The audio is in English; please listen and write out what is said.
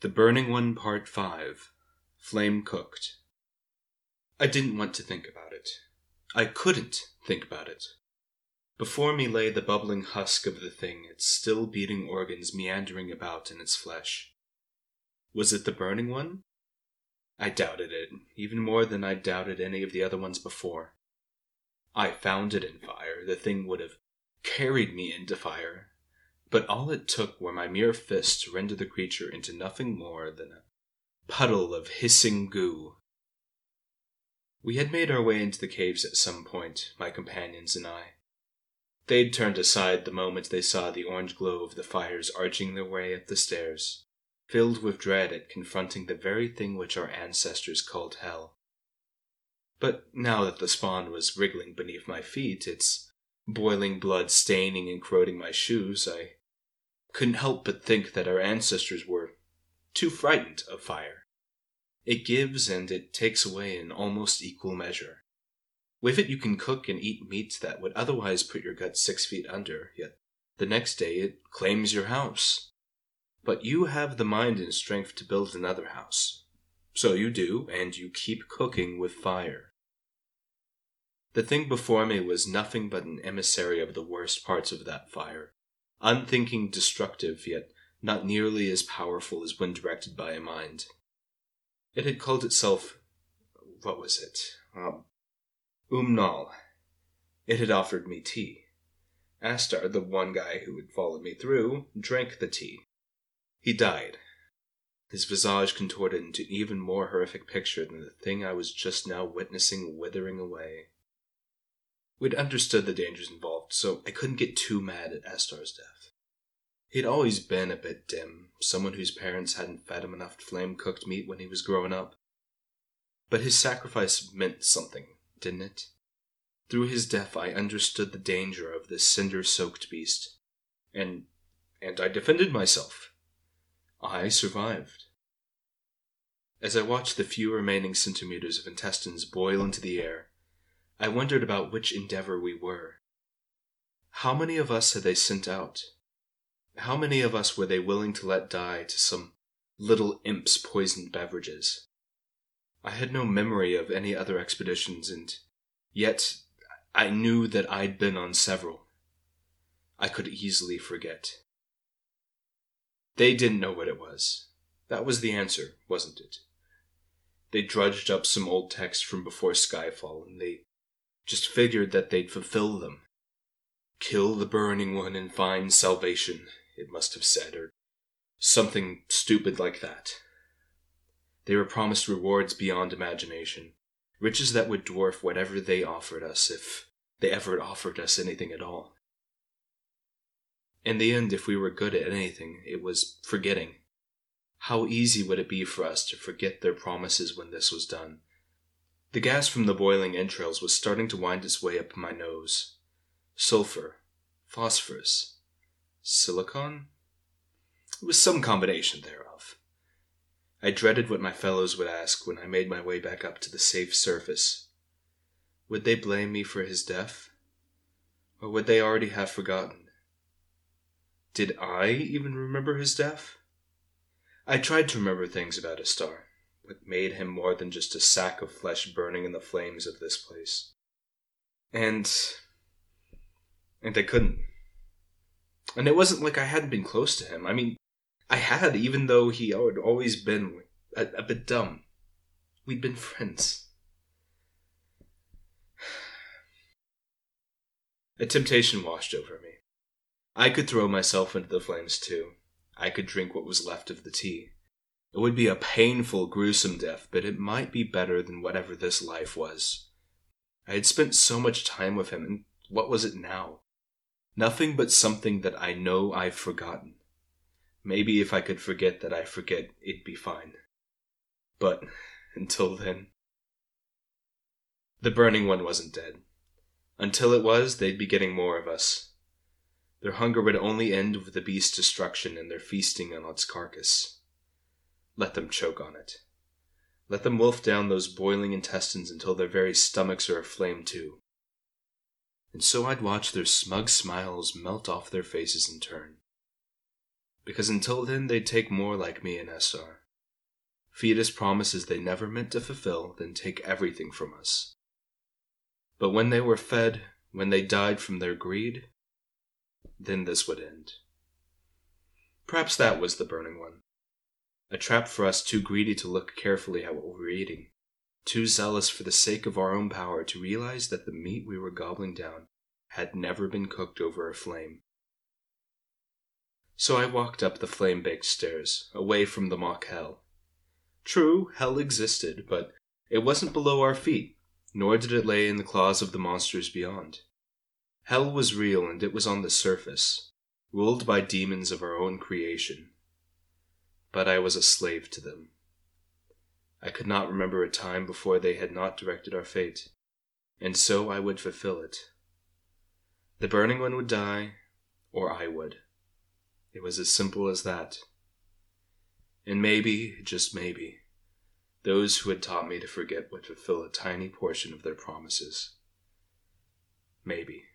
The Burning One Part 5 Flame Cooked. I didn't want to think about it. I couldn't think about it. Before me lay the bubbling husk of the thing, its still beating organs meandering about in its flesh. Was it the burning one? I doubted it, even more than I doubted any of the other ones before. I found it in fire, the thing would have carried me into fire, but all it took were my mere fists to render the creature into nothing more than a puddle of hissing goo. We had made our way into the caves at some point, my companions and I. They'd turned aside the moment they saw the orange glow of the fires arching their way up the stairs, filled with dread at confronting the very thing which our ancestors called hell. But now that the spawn was wriggling beneath my feet, its boiling blood staining and corroding my shoes, I couldn't help but think that our ancestors were too frightened of fire. It gives and it takes away in almost equal measure. With it, you can cook and eat meat that would otherwise put your gut six feet under, yet the next day it claims your house. But you have the mind and strength to build another house. So you do, and you keep cooking with fire. The thing before me was nothing but an emissary of the worst parts of that fire unthinking, destructive, yet not nearly as powerful as when directed by a mind. It had called itself. What was it? Um, Umnal. It had offered me tea. Astar, the one guy who had followed me through, drank the tea. He died. His visage contorted into an even more horrific picture than the thing I was just now witnessing withering away. We'd understood the dangers involved, so I couldn't get too mad at Astar's death. He'd always been a bit dim, someone whose parents hadn't fed him enough flame cooked meat when he was growing up. But his sacrifice meant something, didn't it? Through his death, I understood the danger of this cinder soaked beast. And. and I defended myself. I survived. As I watched the few remaining centimeters of intestines boil into the air, I wondered about which endeavor we were. How many of us had they sent out? How many of us were they willing to let die to some little imp's poisoned beverages? I had no memory of any other expeditions, and yet I knew that I'd been on several. I could easily forget. They didn't know what it was. That was the answer, wasn't it? They drudged up some old texts from before Skyfall, and they just figured that they'd fulfill them. Kill the burning one and find salvation, it must have said, or something stupid like that. They were promised rewards beyond imagination, riches that would dwarf whatever they offered us, if they ever offered us anything at all. In the end, if we were good at anything, it was forgetting. How easy would it be for us to forget their promises when this was done? The gas from the boiling entrails was starting to wind its way up my nose. Sulfur, phosphorus, silicon? It was some combination thereof. I dreaded what my fellows would ask when I made my way back up to the safe surface. Would they blame me for his death? Or would they already have forgotten? Did I even remember his death? I tried to remember things about Astar what made him more than just a sack of flesh burning in the flames of this place. And. And I couldn't. And it wasn't like I hadn't been close to him. I mean, I had, even though he had always been a, a bit dumb. We'd been friends. A temptation washed over me. I could throw myself into the flames too. I could drink what was left of the tea. It would be a painful, gruesome death, but it might be better than whatever this life was. I had spent so much time with him, and what was it now? Nothing but something that I know I've forgotten. Maybe if I could forget that I forget, it'd be fine. But until then. The burning one wasn't dead. Until it was, they'd be getting more of us. Their hunger would only end with the beast's destruction and their feasting on its carcass. Let them choke on it. Let them wolf down those boiling intestines until their very stomachs are aflame too. And so I'd watch their smug smiles melt off their faces in turn. because until then they'd take more like me and Essar. Feed us promises they never meant to fulfill, then take everything from us. But when they were fed, when they died from their greed, then this would end. Perhaps that was the burning one. A trap for us too greedy to look carefully at what we were eating, too zealous for the sake of our own power to realize that the meat we were gobbling down had never been cooked over a flame. So I walked up the flame baked stairs, away from the mock hell, True, hell existed, but it wasn't below our feet, nor did it lay in the claws of the monsters beyond. Hell was real and it was on the surface, ruled by demons of our own creation. But I was a slave to them. I could not remember a time before they had not directed our fate, and so I would fulfill it. The burning one would die, or I would. It was as simple as that. And maybe, just maybe, those who had taught me to forget would fulfill a tiny portion of their promises. Maybe.